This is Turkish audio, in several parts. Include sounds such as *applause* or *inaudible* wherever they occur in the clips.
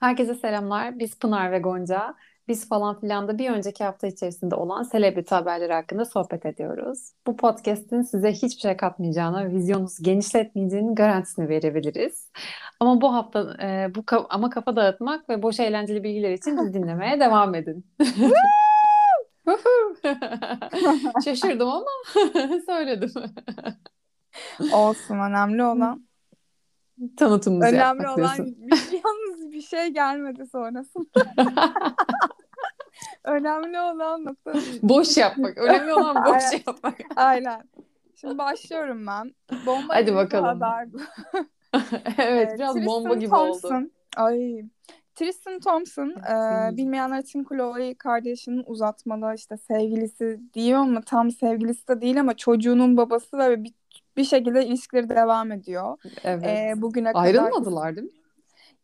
Herkese selamlar. Biz Pınar ve Gonca. Biz falan filan da bir önceki hafta içerisinde olan selebriti haberleri hakkında sohbet ediyoruz. Bu podcast'in size hiçbir şey katmayacağına, vizyonunuzu genişletmeyeceğinin garantisini verebiliriz. Ama bu hafta e, bu ama kafa dağıtmak ve boş eğlenceli bilgiler için bizi dinlemeye *laughs* devam edin. *laughs* Şaşırdım ama *laughs* söyledim. Olsun önemli olan. Tanıtımımızı Önemli yapmak olan diyorsun. bir, *laughs* yalnız bir şey gelmedi sonrasında. *laughs* önemli olan nokta. Boş yapmak. Önemli olan *laughs* boş Aynen. yapmak. Aynen. Şimdi başlıyorum ben. Bomba Hadi bakalım. haber evet biraz Tristan bomba gibi oldu. Thompson, Ay. Tristan Thompson, e, bilmeyenler için Chloe kardeşinin uzatmalı işte sevgilisi diyor ama tam sevgilisi de değil ama çocuğunun babası ve bir, bir şekilde ilişkileri devam ediyor. Evet. E, bugüne kadar Ayrılmadılar değil mi?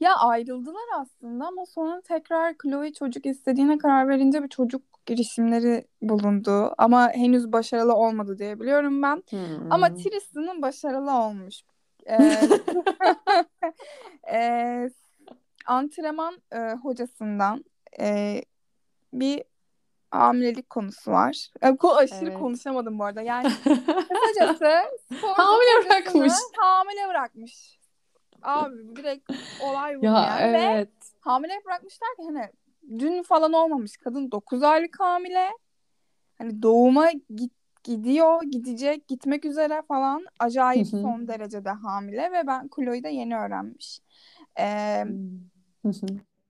Ya ayrıldılar aslında ama sonra tekrar Chloe çocuk istediğine karar verince bir çocuk girişimleri bulundu. Ama henüz başarılı olmadı diye biliyorum ben. Hmm. Ama Tristan'ın başarılı olmuş. Ee, *laughs* *laughs* ee, antrenman e, hocasından e, bir hamilelik konusu var. Ko- aşırı Evet. konuşamadım bu arada. Yani *laughs* kısacası Hamile bırakmış. Hamile bırakmış. Abi direkt olay bu Ya yani. Ve evet. hamile bırakmışlar ki hani dün falan olmamış. Kadın 9 aylık hamile. Hani doğuma git, gidiyor, gidecek, gitmek üzere falan. Acayip Hı hı. son derecede hamile ve ben Chloe de yeni öğrenmiş. Ee.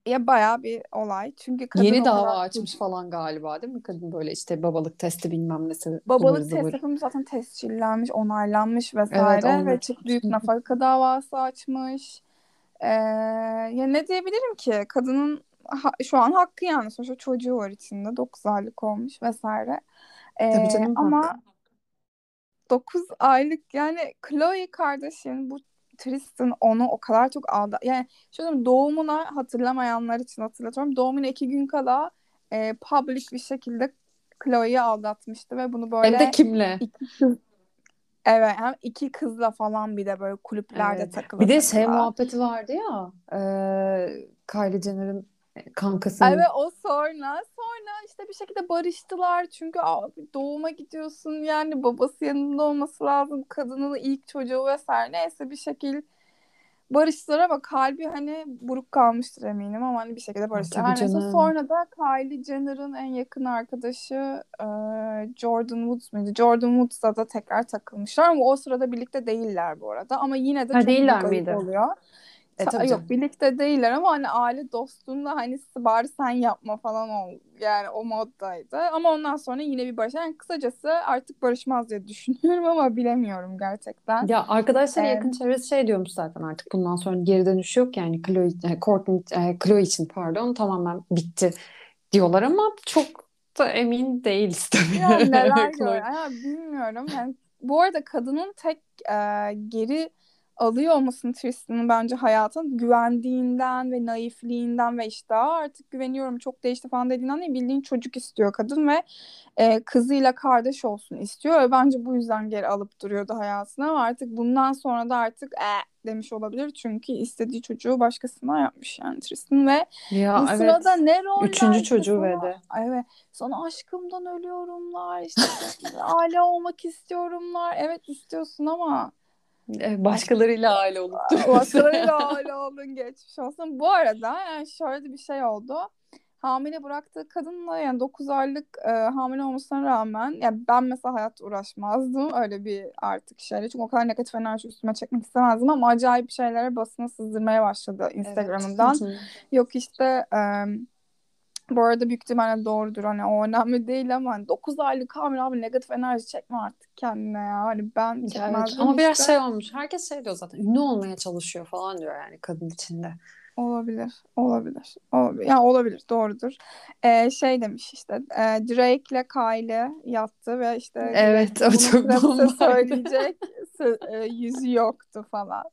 Ya bayağı bir olay. Çünkü kadın Yeni dava açmış falan galiba değil mi? Kadın böyle işte babalık testi bilmem nesi babalık zıvır. test yapılmış zaten tescillenmiş, onaylanmış Evet vesaire ve onları. çok büyük nafaka davası açmış. Ee, ya ne diyebilirim ki? Kadının ha- şu an hakkı yani sonuçta çocuğu var içinde 9 aylık olmuş vesaire. Ee, Tabii canım ama hakkı. 9 aylık yani Chloe kardeşin bu Tristan onu o kadar çok aldı. Yani şöyle doğumuna hatırlamayanlar için hatırlatıyorum. Doğumuna iki gün kala e, public bir şekilde Chloe'yi aldatmıştı ve bunu Hem böyle de kimle? iki kız evet hem iki kızla falan bir de böyle kulüplerde Evet. takıla Bir de şey takıla. muhabbeti vardı ya. eee Kylie Jenner'ın Evet kankasının o sonra sonra işte bir şekilde barıştılar çünkü abi doğuma gidiyorsun yani babası yanında olması lazım kadının ilk çocuğu vesaire neyse bir şekil barıştılar ama kalbi hani buruk kalmıştır eminim ama hani bir şekilde barıştılar. Her neyse sonra da Kylie Jenner'ın en yakın arkadaşı e, Jordan Woods muydu? Jordan Woods'la da tekrar takılmışlar ama o sırada birlikte değiller bu arada ama yine de Ha çok değiller miydi? oluyor. E Ta- tabii yok canım. birlikte değiller ama hani aile dostluğunda hani bari sen yapma falan ol yani o moddaydı ama ondan sonra yine bir barış yani kısacası artık barışmaz diye *laughs* düşünüyorum ama bilemiyorum gerçekten. Ya arkadaşları Ee, yakın çevresi şey diyormuş zaten artık bundan sonra geri dönüş yok yani Chloe, e, Courtney, e, Chloe için pardon tamamen bitti diyorlar ama çok da emin değiliz tabii. ya neler *laughs* ya bilmiyorum yani bu arada kadının tek e, geri alıyor olmasını Tristan'ın bence hayatın güvendiğinden ve naifliğinden ve işte "Aa, artık güveniyorum çok değişti falan dediğinden değil bildiğin çocuk istiyor kadın ve e, kızıyla kardeş olsun istiyor ve bence bu yüzden geri alıp duruyordu hayatına. Ama artık bundan sonra da artık e demiş olabilir. Çünkü istediği çocuğu başkasına yapmış yani Tristan ve Ya bu evet. sırada ne roller Üçüncü çocuğu ve sana de. Ay evet. Sana aşkımdan ölüyorumlar işte *laughs* aile olmak istiyorumlar. Evet istiyorsun ama E, Başkalarıyla aile olup başkalarıyla *laughs* aile oldun geçmiş olsun. Bu arada yani şöyle bir şey oldu. Hamile bıraktığı kadınla yani 9 aylık e, hamile olmasına rağmen ya ben mesela hayatta uğraşmazdım öyle bir artık şeyle. Çünkü o kadar negatif enerji üstüme çekmek istemezdim ama acayip şeylere basına sızdırmaya başladı Evet. Instagram'dan. hı. Yok işte e, bu arada büyük ihtimalle doğrudur hani o önemli değil ama hani 9 aylık hamile abi negatif enerji çekme artık kendine ya. Hani ben Ya evet ama biraz işte. şey olmuş. Herkes şey diyor zaten. Ünlü olmaya çalışıyor falan diyor yani kadın içinde. Olabilir, olabilir, olabilir. Yani olabilir, doğrudur. Ee, şey demiş işte, e, Drake'le Kylie yattı ve işte Evet o çok söyleyecek sö- e, yüzü yoktu falan.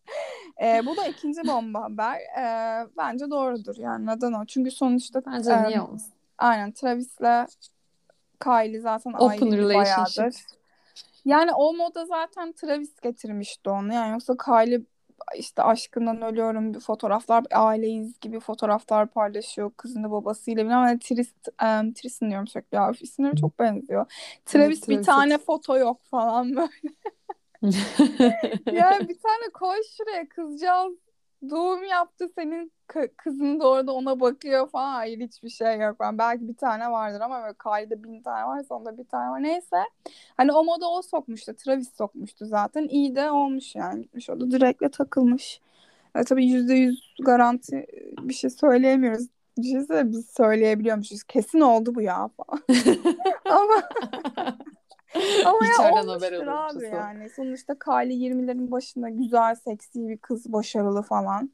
Ee, bu da ikinci bomba haber. Ee, bence doğrudur yani neden o? Çünkü sonuçta Bence e, niye olmasın? aynen Travis'le Kylie zaten Open relationship. bayağıdır. Yani o moda zaten Travis getirmişti onu. Yani yoksa Kylie işte aşkından ölüyorum bir fotoğraflar aileyiz gibi fotoğraflar paylaşıyor kızını babasıyla bilmem ne Trist, um, Tristan diyorum sürekli ya isimleri çok benziyor. Travis Evet, bir tane foto yok falan böyle. *laughs* *laughs* Yani bir tane koy şuraya kızcağız doğum yaptı senin kızın da orada ona bakıyor falan. Hayır hiçbir şey yok. Ben belki bir tane vardır ama böyle Kylie'de bin tane varsa onda bir tane var. Neyse. Hani o moda o sokmuştu. Travis sokmuştu zaten. İyi de olmuş yani. Gitmiş o da direktle takılmış. E, tabii yüzde yüz garanti bir şey söyleyemiyoruz. Düşünsene biz söyleyebiliyormuşuz. Kesin oldu bu ya falan. *laughs* ama *laughs* ama ya İçeriden haber olmuştur abi yani. Sonuçta Kylie 20'lerin başında güzel, seksi bir kız, başarılı falan.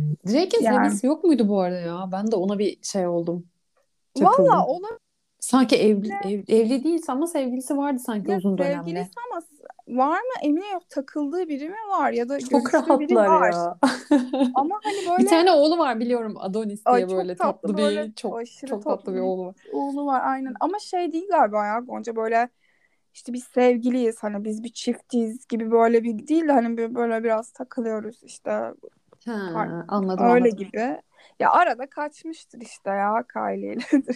Drake'in Yani. sevgilisi yok muydu bu arada ya? Ben de ona bir şey oldum. Valla olabilir. Sanki evli, ev- evli değilse ama sevgilisi vardı sanki Ya uzun dönemde. sevgilisi ama var mı emin yok. Takıldığı biri mi var ya da Çok görüştüğü biri rahatlar var. ya. Ama hani *laughs* Bir böyle tane oğlu var biliyorum Adonis Ay, diye çok böyle tatlı, tatlı böyle bir çok çok tatlı tatlı bir bir- oğlu var. oğlu var aynen. Ama şey değil galiba ya Gonca böyle işte biz sevgiliyiz hani biz bir çiftiz gibi böyle bir değil de hani bir- böyle biraz takılıyoruz işte Ha, Pardon. anladım öyle anladım. gibi. Ya arada kaçmıştır işte ya Kylie ile. *laughs*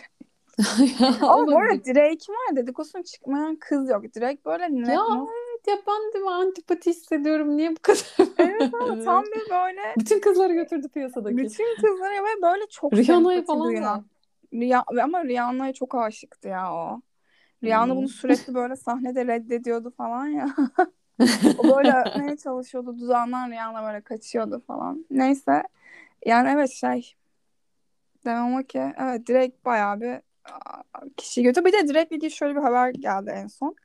*laughs* Ama bu arada Drake var dedikodusuna çıkmayan kız yok. Drake böyle ne, Ya nasıl- ya ben de ben antipati hissediyorum. Niye bu kadar? Evet tam bir böyle Bütün kızları götürdü piyasadaki. bütün kızlara ve böyle çok Rihanna'yı sempati falan duyan. da. Ama Rihanna'ya çok aşıktı ya o. Rihanna Hmm. bunu sürekli böyle *laughs* sahnede reddediyordu falan ya. *laughs* o böyle öpmeye çalışıyordu. Dudağından Rihanna böyle kaçıyordu falan. Neyse. Yani evet şey. Demem o ki. Evet Drake bayağı bir kişi götü. Bir de Drake'le ilgili şöyle bir haber geldi en son.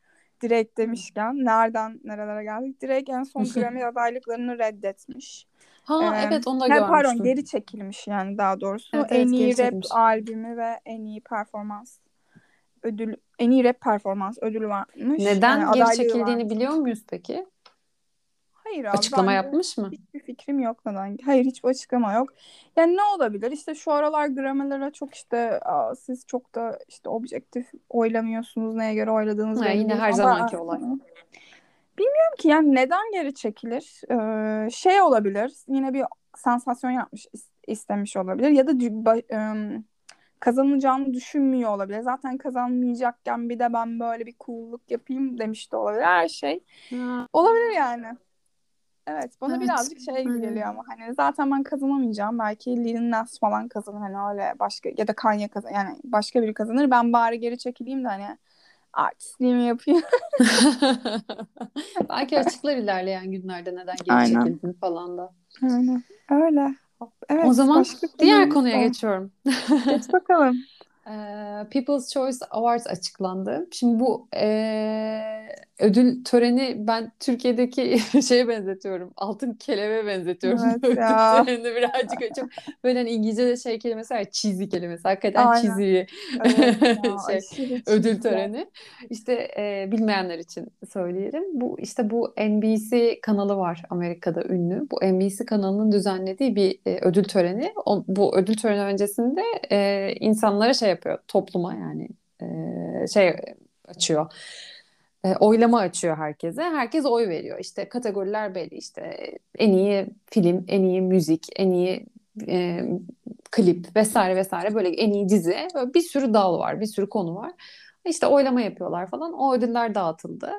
Drake demişken nereden nerelere geldik? Drake en son Grammy adaylıklarını reddetmiş. Ha Ee, evet onu da ha, görmüştüm. pardon geri çekilmiş yani daha doğrusu. Evet, en evet, iyi rap çekilmiş. albümü ve en iyi performans ödül en iyi rap performans ödülü varmış. Neden Yani geri çekildiğini varmış. biliyor muyuz peki? Hayır abi Açıklama yapmış mı? hiçbir fikrim yok neden. Hayır hiçbir açıklama yok. Yani ne olabilir? İşte şu aralar Grammy'lere çok işte aa, siz çok da işte objektif oylamıyorsunuz. Neye göre oyladığınız Ha, yine her Ama- zamanki olay. Bilmiyorum ki yani neden geri çekilir? Ee, şey olabilir. Yine bir sansasyon yapmış is- istemiş olabilir ya da kazanacağını düşünmüyor olabilir. Zaten kazanmayacakken bir de ben böyle bir cool'luk yapayım demiş de olabilir. Her şey Ha, olabilir yani. Evet bana Evet, birazcık şey gibi geliyor ama hani zaten ben kazanamayacağım. Belki Lil Nas falan kazanır hani öyle başka ya da Kanye kazanır yani başka biri kazanır. Ben bari geri çekileyim de hani artistliğimi yapayım. *laughs* *laughs* Belki açıklar ilerleyen günlerde neden geri Aynen. çekildin falan da. Aynen. Öyle. Evet, o zaman diğer konuya var. geçiyorum. Geç *laughs* bakalım. People's Choice Awards açıklandı. Şimdi bu ee, ödül töreni ben Türkiye'deki *laughs* şeye benzetiyorum. Altın kelebe benzetiyorum. Evet *laughs* ya. törenini birazcık açıp böyle hani İngilizce'de şey kelimesi var. Cheesy kelimesi. Hakikaten Aynen. cheesy Evet ya, *laughs* şey, ödül töreni. İşte e, bilmeyenler için söyleyelim. Bu işte bu NBC kanalı var Amerika'da ünlü. Bu NBC kanalının düzenlediği bir e, ödül töreni. O, bu ödül töreni öncesinde e, insanlara şey yapıyor, topluma yani e, şey açıyor. E, oylama açıyor herkese. Herkes oy veriyor. İşte kategoriler belli. İşte en iyi film, en iyi müzik, en iyi e, klip vesaire vesaire böyle en iyi dizi. Böyle bir sürü dal var, bir sürü konu var. İşte oylama yapıyorlar falan. O ödüller dağıtıldı.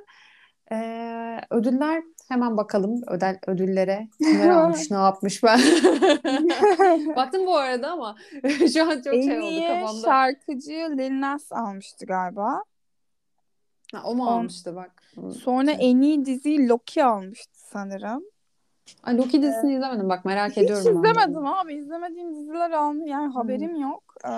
Ee, ödüller hemen bakalım ödül ödüllere kimler almış, *laughs* ne yapmış ben. *laughs* Baktım bu arada ama *laughs* şu an çok en şey oldu iyi kafamda. şarkıcı Lil Nas almıştı galiba. Ha, o mu On- almıştı bak. Sonra en iyi diziyi Loki almıştı sanırım. Ay, Loki dizisini izlemedim bak merak Hiç ediyorum de. izlemedim abi. İzlemediğim diziler almış. Yani haberim yok. Ee,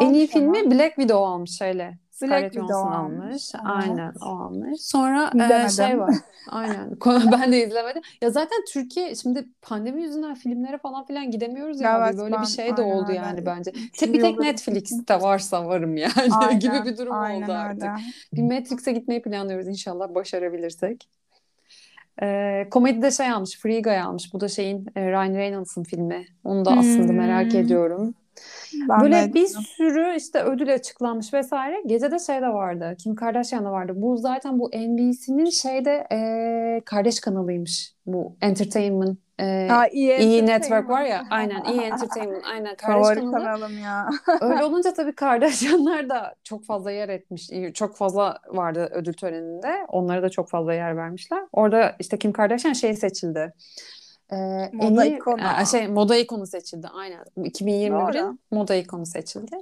En iyi ama. filmi Black Widow almış şeyle. Scarlett Johansson almış, almış. Aynen o almış. Sonra e, şey var. *laughs* Aynen. Ben de izlemedim. Ya zaten Türkiye şimdi pandemi yüzünden filmlere falan filan gidemiyoruz ya. Evet, Böyle ben- bir şey de aynen oldu yani bence. Tek bir tek Netflix'te varsa varım yani Aynen, *laughs* gibi bir durum aynen oldu artık. öyle. Bir Matrix'e gitmeyi planlıyoruz inşallah başarabilirsek. Ee, komedide şey almış, Guy almış. Bu da şeyin e, Ryan Reynolds'ın filmi. Onu da aslında Hmm. merak ediyorum. Ben Böyle de bir sürü işte ödül açıklanmış vesaire. Gecede şey de vardı. Kim Kardashian da vardı. Bu zaten bu NBC'nin şeyde eee, kardeş kanalıymış. Bu Entertainment eee, Ha, iyi iyi Network var ya. *laughs* Aynen iyi Entertainment. Aynen kardeş Favori kanalı. kanalım ya. *laughs* Öyle olunca *laughs* tabii Kardashianlar da çok fazla yer etmiş. Çok fazla vardı ödül töreninde. Onlara da çok fazla yer vermişler. Orada işte Kim Kardashian şey seçildi. Ee, en Moda iyi- ikonu. e, şey moda ikonu seçildi aynen. Bu 2021'in Doğru. moda ikonu seçildi.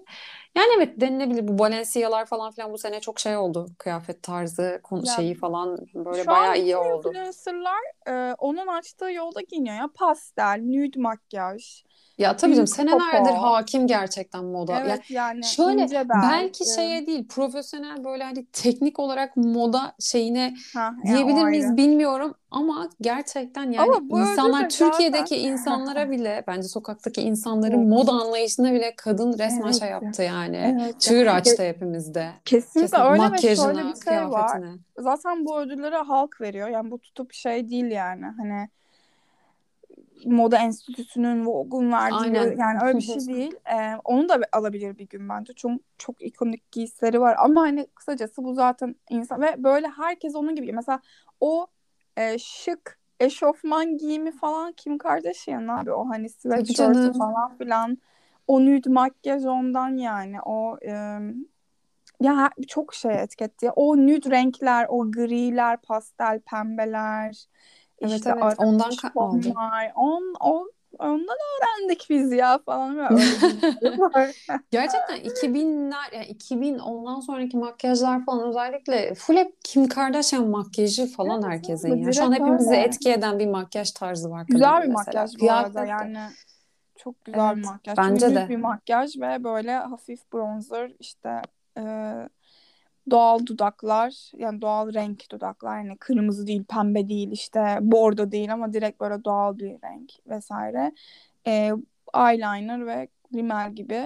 Yani evet denilebilir bu Balenciaga'lar falan filan bu sene çok şey oldu. Kıyafet tarzı, konu Ya, şeyi falan böyle Şu an bayağı iyi oldu. influencerlar e, onun açtığı yolda giyiniyor ya. Pastel, nude makyaj. Ya tabii canım senelerdir popo. hakim gerçekten moda. Yani Evet yani Şöyle ince bel. belki e, şeye değil profesyonel böyle hani teknik olarak moda şeyine ha, yani diyebilir miyiz ayrı. bilmiyorum ama gerçekten yani Ama insanlar de Türkiye'deki zaten- insanlara *laughs* bile bence sokaktaki insanların Evet. moda anlayışına bile kadın resmen Evet. şey yaptı yani. Evet. Çığır açtı hepimizde. Kesinlikle Kesin öyle ve makyajına, şöyle bir şey var. Zaten bu ödülleri halk veriyor. Yani bu tutup şey değil yani. Hani moda enstitüsünün Vogue'un verdiği Aynen. yani öyle bir şey *laughs* değil. Ee, onu da alabilir bir gün bence. Çok çok ikonik giysileri var ama hani kısacası bu zaten insan ve böyle herkes onun gibi. Mesela o e, şık eşofman giyimi falan Kim Kardashian abi o hani sweatshirt'ü falan filan o nude makyaj ondan yani o e, ya çok şey etiketti. O nude renkler, o griler, pastel pembeler, Evet, işte evet. Ondan ka- aldı. fonlar. On, on, ondan öğrendik biz ya falan. Bir. *laughs* Gerçekten 2000'ler yani 2000 ondan sonraki makyajlar falan özellikle full hep Kim Kardashian makyajı falan Evet, herkesin ya. Şu an hepimizi öyle. etki eden bir makyaj tarzı var Güzel bir mesela. makyaj bu arada yani. Çok güzel bir Evet, makyaj. bence Çünkü de. bir makyaj ve böyle hafif bronzer işte e, doğal dudaklar yani doğal renk dudaklar yani kırmızı değil pembe değil işte bordo değil ama direkt böyle doğal bir renk vesaire E, eyeliner ve rimel gibi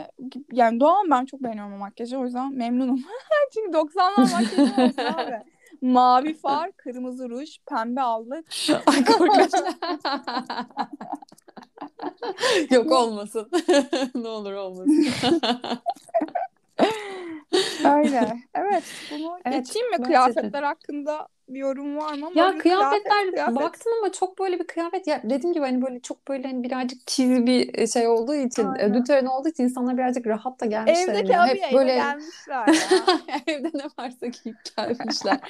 yani doğal ben çok beğeniyorum o makyajı o yüzden memnunum *laughs* çünkü 90'lar makyajı olsun abi mavi far kırmızı ruj pembe allık *laughs* Ay korkunç. *laughs* Yok olmasın. Ne olur olmasın. Yes. Evet geçeyim mi kıyafetler hakkında bir yorum var mı Ya bir kıyafetler kıyafet, kıyafet. baktım ama çok böyle bir kıyafet ya dediğim gibi hani böyle çok böyle hani birazcık cheesy bir şey olduğu için Aynen. ödül töreni olduğu için insanlar birazcık rahat da gelmişler. Evdeki yani. Hep böyle gelmişler *laughs* ya. evde ne varsa giyip gelmişler.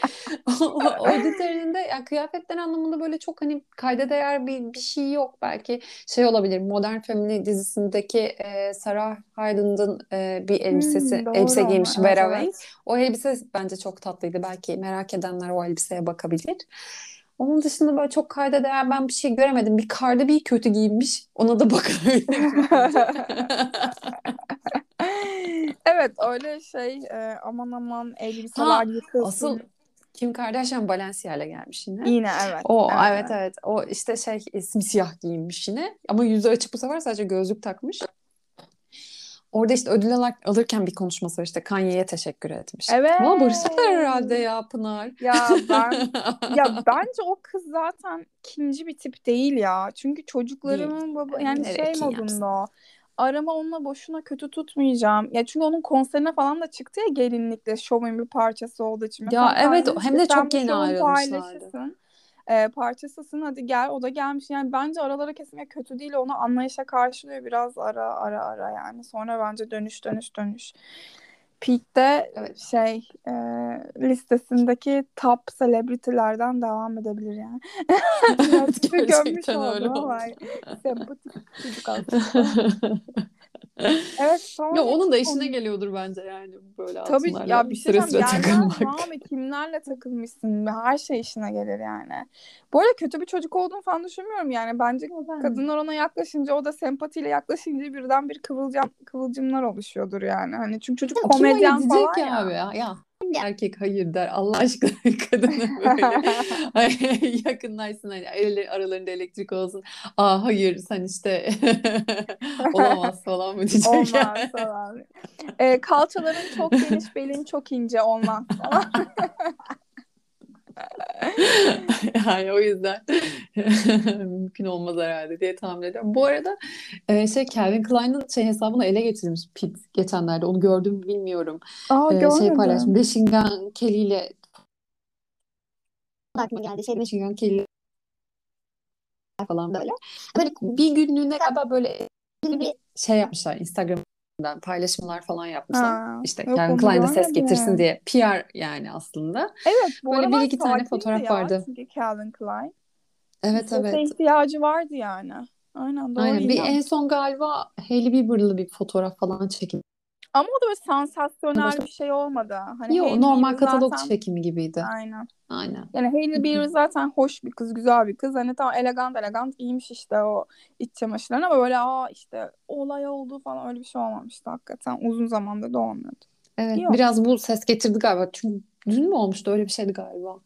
o, o ödül töreninde yani kıyafetler anlamında böyle çok hani kayda değer bir, bir şey yok. Belki şey olabilir Modern Family dizisindeki e, Sarah Hyland'ın e, bir elbisesi Hmm, elbise giymiş Vera. Wang. O elbise bence çok tatlıydı. Belki merak edenler o elbiseye bakabilir. Onun dışında böyle çok kayda değer ben bir şey göremedim. Bir Cardi B kötü giyinmiş. Ona da *laughs* bakabilir bence. *laughs* evet öyle şey e, aman aman elbiseler Ha, yıkılsın. Asıl Kim Kardashian Balenciaga ile gelmiş yine. Yine evet. O evet, evet evet. O işte şey e, simsiyah giyinmiş yine. Ama yüzü açık bu sefer sadece gözlük takmış. Orada işte ödül alırken bir konuşması var işte Kanye'ye teşekkür etmiş. Evet. Ama barıştılar herhalde ya Pınar. Ya ben *laughs* ya bence o kız zaten ikinci bir tip değil ya. Çünkü çocuklarının baba yani Nereye şey modunda o. Arama onunla boşuna kötü tutmayacağım. Ya çünkü onun konserine falan da çıktı ya gelinlikle şovun bir parçası olduğu için. Ya Mesela evet, Kanye hem de çok yeni ayrılmışlardı. paylaşısın, e, parçasısın hadi gel o da gelmiş. Yani bence aralara kesinlikle kötü değil onu anlayışa karşılıyor biraz ara ara ara yani. Sonra bence dönüş dönüş dönüş. Peak'te Evet. şey e, listesindeki top celebrity'lerden devam edebilir yani. *laughs* Gömmüş Gerçekten öyle oldu. sempatik çocuk *laughs* aslında. Evet sonra Ya onun da işine geliyordur bence yani böyle Tabii ya bir şey. Gelmez mi takılmak. abi kimlerle takılmışsın her şey işine gelir yani. Bu arada kötü bir çocuk olduğunu falan düşünmüyorum yani. Bence kadınlar ona yaklaşınca o da sempatiyle yaklaşınca birden bir kıvılcım, kıvılcımlar oluşuyordur yani. Hani çünkü çocuk Kim komedyen falan ya ya. abi ya. Ya erkek hayır der Allah aşkına kadının *laughs* böyle yakınlaşsın hani el- aralarında elektrik olsun. Aa hayır sen işte *laughs* olamaz falan mı diyecek Olmaz yani. falan. Ee, kalçaların çok geniş, belin çok ince olmaz falan. *laughs* *laughs* yani o yüzden *laughs* mümkün olmaz herhalde diye tahmin ediyorum. Bu arada e, şey Calvin Klein'ın şey hesabını ele geçirmiş Pete geçenlerde. Onu gördüm bilmiyorum. Aa E, şey görmedim. paylaşmış. Machine Gun Kelly ile aklıma geldi. Şey Gun Kelly falan böyle. Böyle bir günlüğüne galiba böyle bir şey yapmışlar Instagram'dan paylaşımlar falan yapmışlar. Ha, İşte yok Calvin onu Klein de ses getirsin diye PR yani aslında. Evet bu Böyle bir iki tane fotoğraf ya vardı. çünkü Calvin Klein. Evet Sese evet. ihtiyacı vardı yani. Aynen doğru Aynen. Bir en son galiba Hailey Bieber'lı bir fotoğraf falan çekildi. Ama o da böyle sansasyonel bir şey olmadı. Hani Yo Hailey normal katalog zaten çekimi gibiydi. aynen. Aynen. Yani Hailey Bieber zaten hoş bir kız, güzel bir kız. Hani tamam elegant elegant giymiş işte o iç çamaşırlarını ama böyle aa işte olay oldu falan öyle bir şey olmamıştı hakikaten. Uzun zamandır da olmuyordu. Evet İyi biraz bu ses getirdi galiba. Çünkü dün mü olmuştu öyle bir şeydi galiba.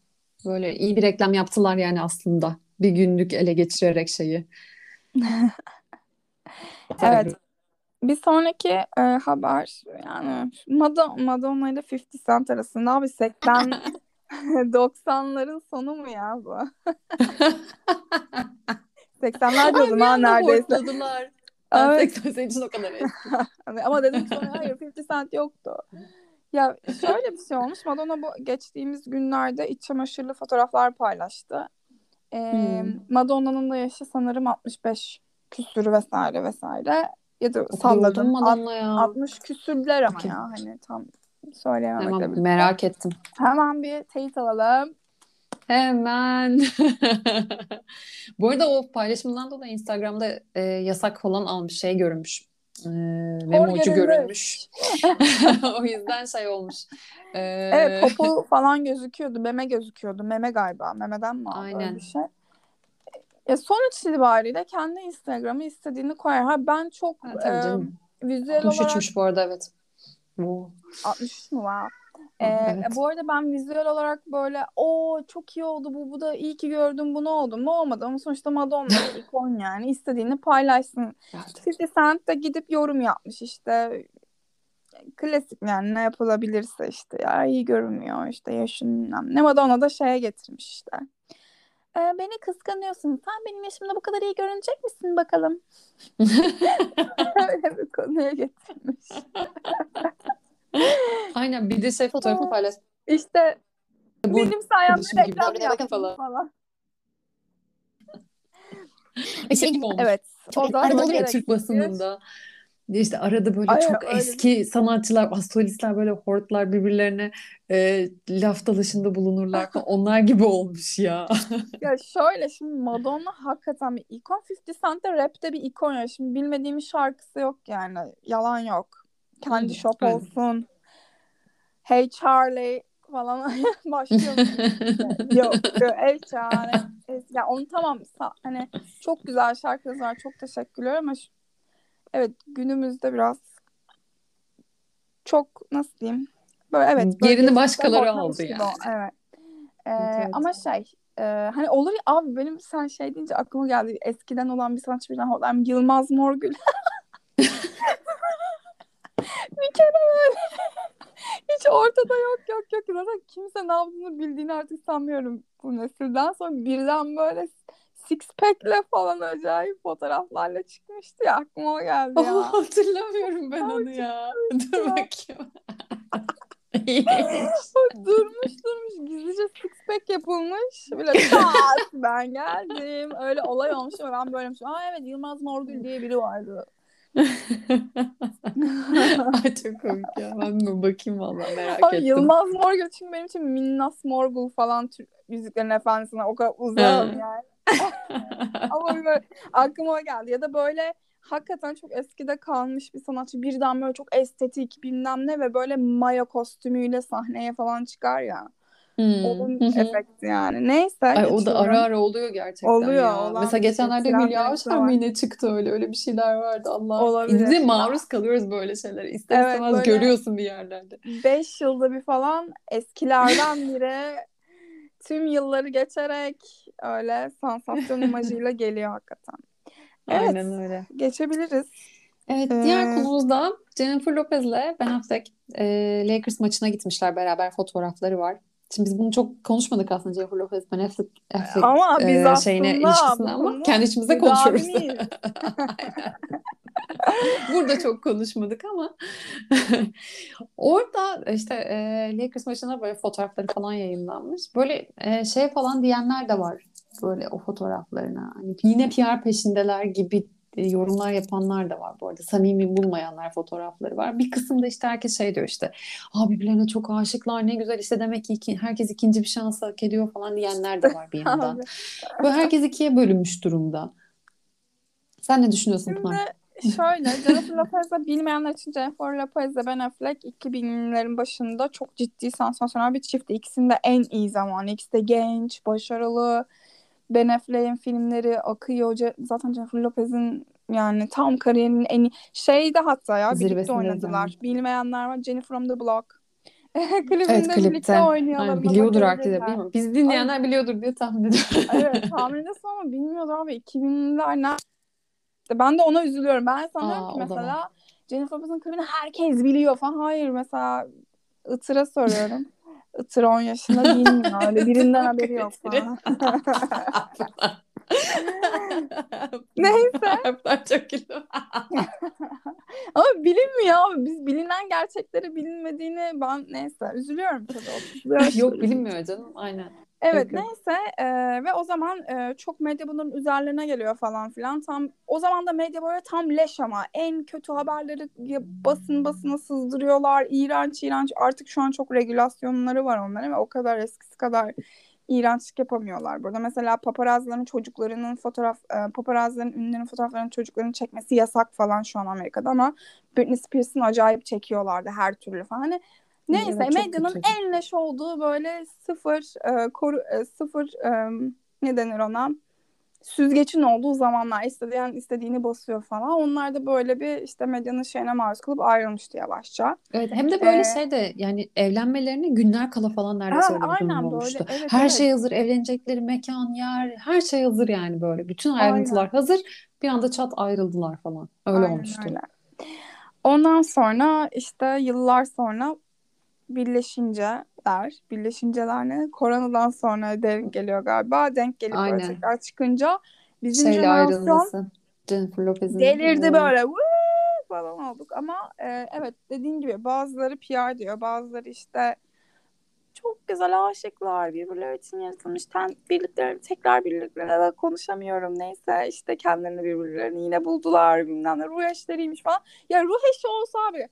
Böyle iyi bir reklam yaptılar yani aslında. Bir günlük ele geçirerek şeyi. *laughs* Evet. Bir sonraki e, haber yani Madonna, Madonna ile 50 Cent arasında abi 80 90'ların *laughs* sonu mu ya bu? *laughs* 80'ler Ay diyordum ha neredeyse. Ben Evet. 80 senin için o kadar eski. *laughs* Ama dedim ki sonra hayır 50 Cent yoktu. Ya şöyle bir şey olmuş. Madonna bu geçtiğimiz günlerde iç çamaşırlı fotoğraflar paylaştı. Ee, Hmm. Madonna'nın da yaşı sanırım 65 küsürü vesaire vesaire. Ya da salladım. Ya? 60 küsürler ama Bakayım. ya hani tam söyleyememekle Hemen birlikte. merak ettim. Hemen bir teyit alalım. Hemen. *laughs* Bu arada o paylaşımından dolayı Instagram'da e, yasak falan almış şey görünmüş. E, memocu görünmüş. *laughs* *laughs* O yüzden şey olmuş. E, Evet popo falan gözüküyordu. Meme gözüküyordu. Meme galiba. Memeden mi aldı öyle Aynen. bir şey. Ya sonuç itibariyle kendi Instagram'ı istediğini koyar. Ha ben çok Ha, e, canım. vizüel olarak 63'müş bu arada evet. Oo. 63 mu var? Ee, evet. Bu arada ben vizüel olarak böyle o çok iyi oldu bu bu da iyi ki gördüm bunu oldu mu olmadı ama sonuçta Madonna ikon yani istediğini paylaşsın. Evet. 50 Cent de gidip yorum yapmış işte klasik yani ne yapılabilirse işte ya iyi görünmüyor işte yaşın ne Madonna da şeye getirmiş işte. "Ee, beni kıskanıyorsun sen benim yaşımda bu kadar iyi görünecek misin bakalım. *laughs* Öyle bir konuya getirmiş. *laughs* Aynen bir de şey fotoğrafını paylaş. İşte Bu benim sayemde reklam yaptım falan. falan. şey gibi olmuş. Evet. Çok O da arada gereksiz Türk basınında. İşte arada böyle Ay, çok öyle eski sanatçılar, astrolistler böyle hortlar birbirlerine e, laf dalaşında bulunurlar. *laughs* Onlar gibi olmuş ya. *laughs* Ya şöyle şimdi Madonna hakikaten bir ikon. 50 Cent de rapte bir ikon ya. Şimdi bilmediğimiz şarkısı yok yani. Yalan yok. Kendi aynen. olsun. Hey Charlie falan *laughs* başlıyor. yok. yok. Hey Charlie. Ya onu tamam hani çok güzel şarkılar var. Çok teşekkürler ama şu- evet günümüzde biraz çok nasıl diyeyim? Böyle evet. Yerini başkaları aldı yani. o, Evet. Ee, Evet, evet. ama şey e, hani olur ya abi benim sen şey deyince aklıma geldi. Eskiden olan bir sanatçı birden hortlar. Yılmaz Morgül. *laughs* bir kere böyle hiç ortada yok yok yok. Zaten kimse ne yaptığını bildiğini artık sanmıyorum bu nesilden sonra birden böyle six pack'le falan acayip fotoğraflarla çıkmıştı ya aklıma o geldi ya. Aa, hatırlamıyorum ben onu ya. Dur bakayım. *laughs* Durmuş durmuş gizlice six pack yapılmış. Böyle *laughs* ben geldim. Öyle olay olmuş ama ben böyle Aa evet Yılmaz Morgül diye biri vardı. *laughs* Ay çok komik ya. Ben bir bakayım vallahi merak Abi ettim. Yılmaz Morgül çünkü benim için Minnas Morgul falan Türk Yüzüklerin Efendisi'ne o kadar uzağım yani. *laughs* Ama böyle aklıma geldi. Ya da böyle hakikaten çok eskide kalmış bir sanatçı birden böyle çok estetik bilmem ne ve böyle maya kostümüyle sahneye falan çıkar ya. Hmm, Onun hı hı. efekti yani. Neyse Ay o da ara ara oluyor gerçekten Oluyor, ya. Mesela geçenlerde Hülya Avşar mı yine çıktı öyle öyle bir şeyler vardı Allah. Olabilir. Biz maruz kalıyoruz böyle şeylere. İster Evet, istemez görüyorsun bir yerlerde. 5 yılda bir falan eskilerden biri *laughs* tüm yılları geçerek öyle sansasyon *laughs* imajıyla geliyor hakikaten. Evet. Aynen öyle. Geçebiliriz. Evet, Ee, diğer konumuz da Jennifer Lopez'le Ben Affleck e, Lakers maçına gitmişler beraber fotoğrafları var. Şimdi biz bunu çok konuşmadık aslında Jennifer Lopez Ben Affleck, Affleck Ama biz e, aslında şeyine ilişkisine ama kendi içimizde konuşuyoruz. *laughs* Burada çok konuşmadık ama *laughs* orada işte e, Lakers maçında böyle fotoğrafları falan yayınlanmış. Böyle e, şey falan diyenler de var böyle o fotoğraflarına. Hani yine PR peşindeler gibi yorumlar yapanlar da var bu arada. Samimi bulmayanlar fotoğrafları var. Bir kısımda işte herkes şey diyor işte. Aa birbirlerine çok aşıklar ne güzel işte demek ki iki, herkes ikinci bir şans hak ediyor falan diyenler de var bir *laughs* yandan. Böyle herkes ikiye bölünmüş durumda. Sen ne düşünüyorsun Pınar? şöyle Jennifer Lopez'le bilmeyenler için Jennifer Lopez ile Ben Affleck 2000'lerin başında çok ciddi sansasyonel bir çiftti. İkisinin de en iyi zamanı. İkisi de genç, başarılı. Ben Affleck'in filmleri akıyor. Zaten Jennifer Lopez'in yani tam kariyerinin en iyi şeyde hatta ya birlikte oynadılar. zaten. Bilmeyenler var. Jenny from the Block. *laughs* Klibinde Evet birlikte klipte. oynuyorlar. Aynen, Baba biliyordur artık görürler. bilmiyorum. Biz dinleyenler biliyordur diye tahmin ediyorum. Evet *laughs* tahmin ediyorsun ama bilmiyorlar abi 2000'ler ne? İşte ben de ona üzülüyorum. Ben sanıyorum Aa, ki mesela Jennifer Lopez'in klibini herkes biliyor falan. Hayır mesela Itır'a soruyorum. *laughs* Itır 10 yaşında bilmiyor. Öyle birinden haberi yok falan. Neyse. Harfler çok güldüm. *laughs* Ama bilinmiyor abi. Biz bilinen gerçekleri bilinmediğini ben neyse üzülüyorum tabii. 30 yaş- *laughs* Yok bilinmiyor canım. Aynen. Evet yok. neyse e, ve o zaman e, çok medya bunun üzerlerine geliyor falan filan. Tam o zaman da medya böyle tam leş ama en kötü haberleri basın basına sızdırıyorlar. İğrenç iğrenç. Artık şu an çok regülasyonları var onların ve o kadar eskisi kadar iğrençlik yapamıyorlar burada. Mesela paparazzilerin çocuklarının fotoğraf e, paparazzilerin ünlülerin fotoğraflarını çocuklarının çekmesi yasak falan şu an Amerika'da ama Britney Spears'ın acayip çekiyorlardı her türlü falan. Hani Neyse Evet, medyanın en leş olduğu böyle sıfır e, koru, e, sıfır e, ne denir ona süzgecin olduğu zamanlar isteyen istediğini basıyor falan. Onlar da böyle bir işte medyanın şeyine maruz kalıp ayrılmıştı yavaşça. Evet hem de böyle Ee, şey de yani evlenmelerine günler kala falan neredeyse durum aynen böyle olmuştu. evet Her evet şey hazır, evlenecekleri mekan, yer, her şey hazır yani böyle. Bütün aynen ayrıntılar hazır. Bir anda çat ayrıldılar falan. Öyle aynen olmuştu. öyle. Ondan sonra işte yıllar sonra birleşinceler, birleşinceler ne? Koronadan sonra denk geliyor galiba. Denk gelip böyle Aynen. tekrar çıkınca bizim Şeyle jenerasyon ayrılması. Jennifer Lopez'in delirdi böyle falan olduk ama e, evet dediğin gibi bazıları PR diyor bazıları işte çok güzel aşıklar birbirleri için yaratılmış ten, birlikleri tekrar birliklerine konuşamıyorum neyse işte kendilerini birbirlerini yine buldular bilmem ne ruh eşleriymiş falan ya ruh eşi olsa abi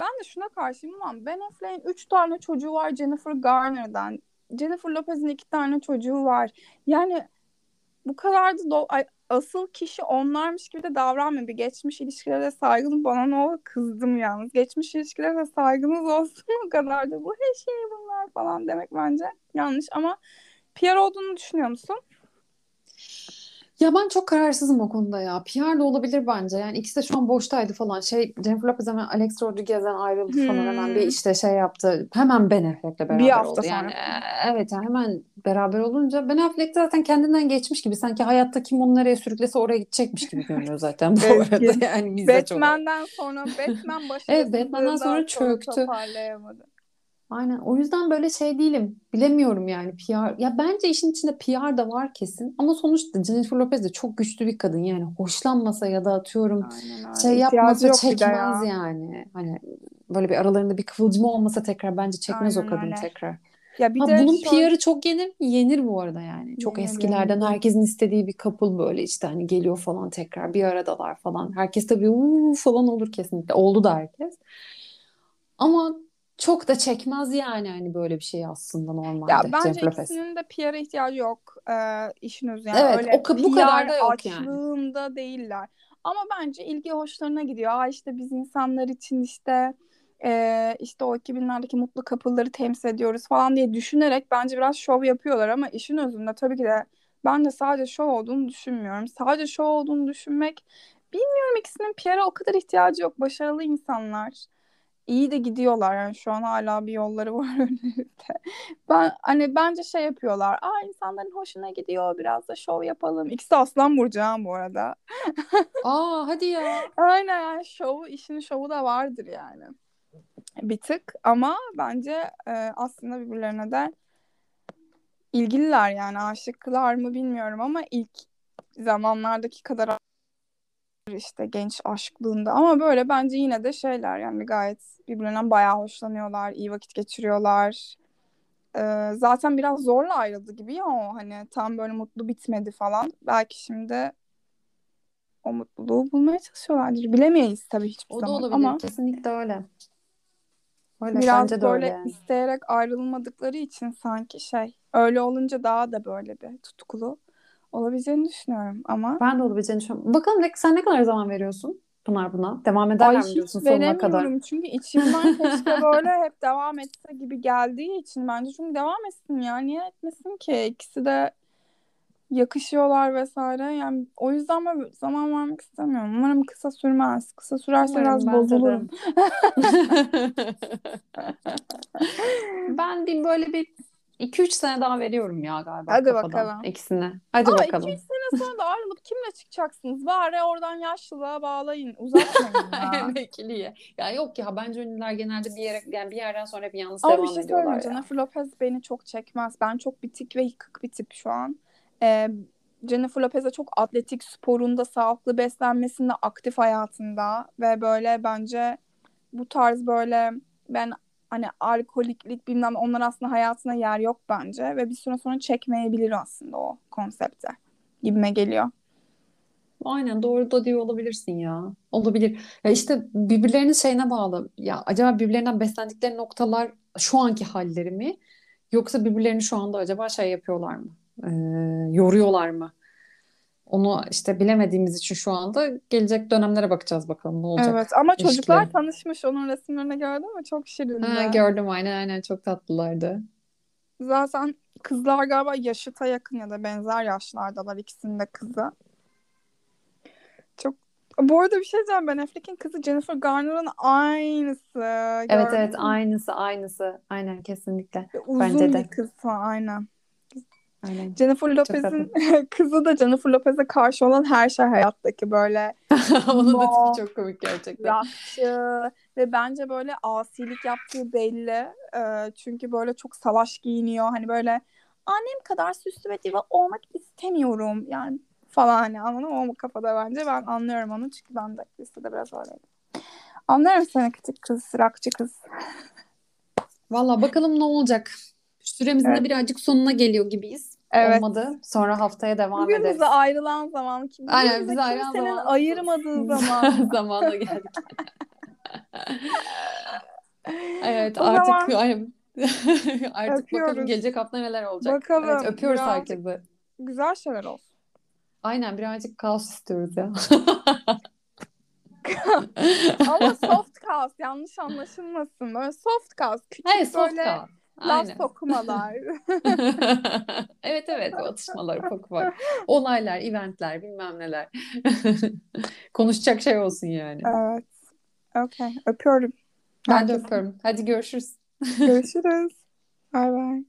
ben de şuna karşıyım ulan Ben Affleck'in 3 tane çocuğu var Jennifer Garner'dan Jennifer Lopez'in 2 tane çocuğu var yani bu kadar da do- asıl kişi onlarmış gibi de davranmıyor. Bir geçmiş ilişkilere saygın bana ne olur kızdım yalnız. Geçmiş ilişkilere saygınız olsun *laughs* o kadar da bu her şey bunlar falan demek bence yanlış ama PR olduğunu düşünüyor musun? Ya ben çok kararsızım o konuda ya. PR da olabilir bence. Yani ikisi de şu an boştaydı falan. Şey Jennifer Lopez hemen Alex Rodriguez'den ayrıldı falan. Hemen bir Hmm. işte şey yaptı. Hemen Ben Affleck'le Bir beraber hafta oldu. Yani sonra. e, evet yani hemen beraber olunca Ben Affleck zaten kendinden geçmiş gibi. Sanki hayatta kim onu nereye sürüklese oraya gidecekmiş gibi görünüyor zaten bu arada. Belki. *laughs* Yani olarak. Batman'den sonra Batman Evet Batman'dan başarısızlığından sonra sonra çöktü. toparlayamadı. Aynen. O yüzden böyle şey değilim. Bilemiyorum yani PR. Ya bence işin içinde PR da var kesin. Ama sonuçta Jennifer Lopez de çok güçlü bir kadın. Yani hoşlanmasa ya da atıyorum Aynen şey yapmasa çekmez ya. yani. Hani böyle bir aralarında bir kıvılcım olmasa tekrar bence çekmez o Aynen kadın öyle. tekrar. Ya bir Ha de bunun şöyle PR'ı çok yenir mi? Yenir bu arada yani. Çok yenir eskilerden yenir. herkesin istediği bir couple böyle işte hani geliyor falan tekrar bir aradalar falan. Herkes tabii uuu falan olur kesinlikle. Oldu da herkes. Ama çok da çekmez yani hani böyle bir şey aslında Ya normalde bence Jennifer Lopez. ikisinin de PR'a ihtiyacı yok. Ee, işin özü yani Evet öyle o ka- bu kadar da yok yani. açlığında değiller. Ama bence ilgi hoşlarına gidiyor. Aa işte biz insanlar için işte e, işte o 2000'lerdeki mutlu kapıları temsil ediyoruz falan diye düşünerek bence biraz şov yapıyorlar ama işin özünde tabii ki de ben de sadece şov olduğunu düşünmüyorum. Sadece şov olduğunu düşünmek bilmiyorum ikisinin PR'a o kadar ihtiyacı yok. Başarılı insanlar. İyi de gidiyorlar yani şu an hala bir yolları *laughs* var önlerinde. Ben hani bence şey yapıyorlar. Aa insanların hoşuna gidiyor biraz da şov yapalım. İkisi Aslan Burcu ha bu arada. *laughs* Aa hadi ya. Aynen yani şovu işin şovu da vardır yani. Bir tık ama bence e, aslında birbirlerine de ilgililer yani aşıklar mı bilmiyorum ama ilk zamanlardaki kadar işte genç aşklığında ama böyle bence yine de şeyler yani gayet birbirlerinden bayağı hoşlanıyorlar, iyi vakit geçiriyorlar. Ee, zaten biraz zorla ayrıldı gibi ya o hani tam böyle mutlu bitmedi falan. Belki şimdi o mutluluğu bulmaya çalışıyorlardır. Bilemeyiz tabii hiçbir O da zaman olabilir. ama Kesinlikle öyle. Öyle biraz bence de böyle öyle yani. isteyerek ayrılmadıkları için sanki şey öyle olunca daha da böyle bir tutkulu olabileceğini düşünüyorum ama Ben de olabileceğini düşünüyorum. Bakalım ne, sen ne kadar zaman veriyorsun Pınar buna? Devam Ay mi diyorsun sonuna kadar? çünkü içimden keşke *laughs* böyle hep devam etse gibi geldiği için bence. Çünkü devam etsin ya niye etmesin ki? İkisi de yakışıyorlar vesaire. Yani o yüzden ben zaman vermek istemiyorum. Umarım kısa sürmez. Kısa sürerse Umarım biraz bozulurum. *laughs* *laughs* Ben bir böyle bir 2-3 sene daha veriyorum ya galiba Hadi kafadan bakalım. ikisine. Hadi ama bakalım. 2-3 sene sonra da ayrılıp kimle çıkacaksınız bari oradan yaşlılığa bağlayın *laughs* uzatmayın ya Emekliliğe. Ya yok ya bence ünlüler genelde bir yere yani bir yerden sonra bir yalnız Ama bir devam şey ediyorlar söyleyeyim. ya. Jennifer Lopez beni çok çekmez. Ben çok bitik ve yıkık bir tip şu an. Ee, Jennifer Lopez'e çok atletik sporunda, sağlıklı beslenmesinde, aktif hayatında ve böyle bence bu tarz böyle ben hani alkoliklik bilmem onlar aslında hayatına yer yok bence ve bir süre sonra çekmeyebilir aslında o konsepte gibime geliyor. Aynen doğru da diyor olabilirsin ya. Olabilir. Ya işte birbirlerinin şeyine bağlı. Ya acaba birbirlerinden beslendikleri noktalar şu anki halleri mi? Yoksa birbirlerini şu anda acaba şey yapıyorlar mı? Ee, yoruyorlar mı? Onu işte bilemediğimiz için şu anda gelecek dönemlere bakacağız bakalım ne olacak Evet ama çocuklar ilişkileri. tanışmış onun resimlerini gördün mü? Çok şirindi. Ha, gördüm aynen aynen çok tatlılardı. Zaten kızlar galiba yaşıta yakın ya da benzer yaşlardalar ikisinin de kızı. Çok bu arada bir şey diyeceğim. Ben Affleck'in kızı Jennifer Garner'ın aynısı. Evet Gördün evet mü? aynısı aynısı. Aynen kesinlikle. Uzun Bence de. bir kız aynen. Aynen. Jennifer Lopez'in *laughs* kızı da Jennifer Lopez'e karşı olan her şey hayattaki böyle *laughs* Onun da tipi çok komik gerçekten. rockçı ve bence böyle asilik yaptığı belli. Ee, çünkü böyle çok salaş giyiniyor. Hani böyle annem kadar süslü ve diva olmak istemiyorum. Yani falan hani anladın mı? O kafada bence ben anlıyorum onu çünkü ben de lisede biraz öyleydim. Anlıyorum seni küçük kız, rockçı kız. Valla bakalım ne olacak. Süremizin de Evet. birazcık sonuna geliyor gibiyiz. Evet. Olmadı. Sonra haftaya devam Bugün ederiz. bize ayrılan zaman, bugün Aynen bize ayrılan zaman. ayırmadığı *laughs* zaman. Zamana geldik. *laughs* Evet O artık zaman *laughs* artık bakalım öpüyoruz. gelecek hafta neler olacak. Bakalım. Evet öpüyoruz Birazcık herkese. güzel şeyler olsun. Aynen birazcık kaos istiyoruz ya. Ama soft cast yanlış anlaşılmasın. Böyle soft cast. Küçük Hey soft böyle kaos. Laf Aynen. sokumalar. *laughs* *laughs* Evet evet o atışmalar ufak ufak. Olaylar, eventler bilmem neler. *laughs* Konuşacak şey olsun yani. evet. Okay. Öpüyorum Ben de herkese. öpüyorum. Hadi görüşürüz. Görüşürüz. Bay bay.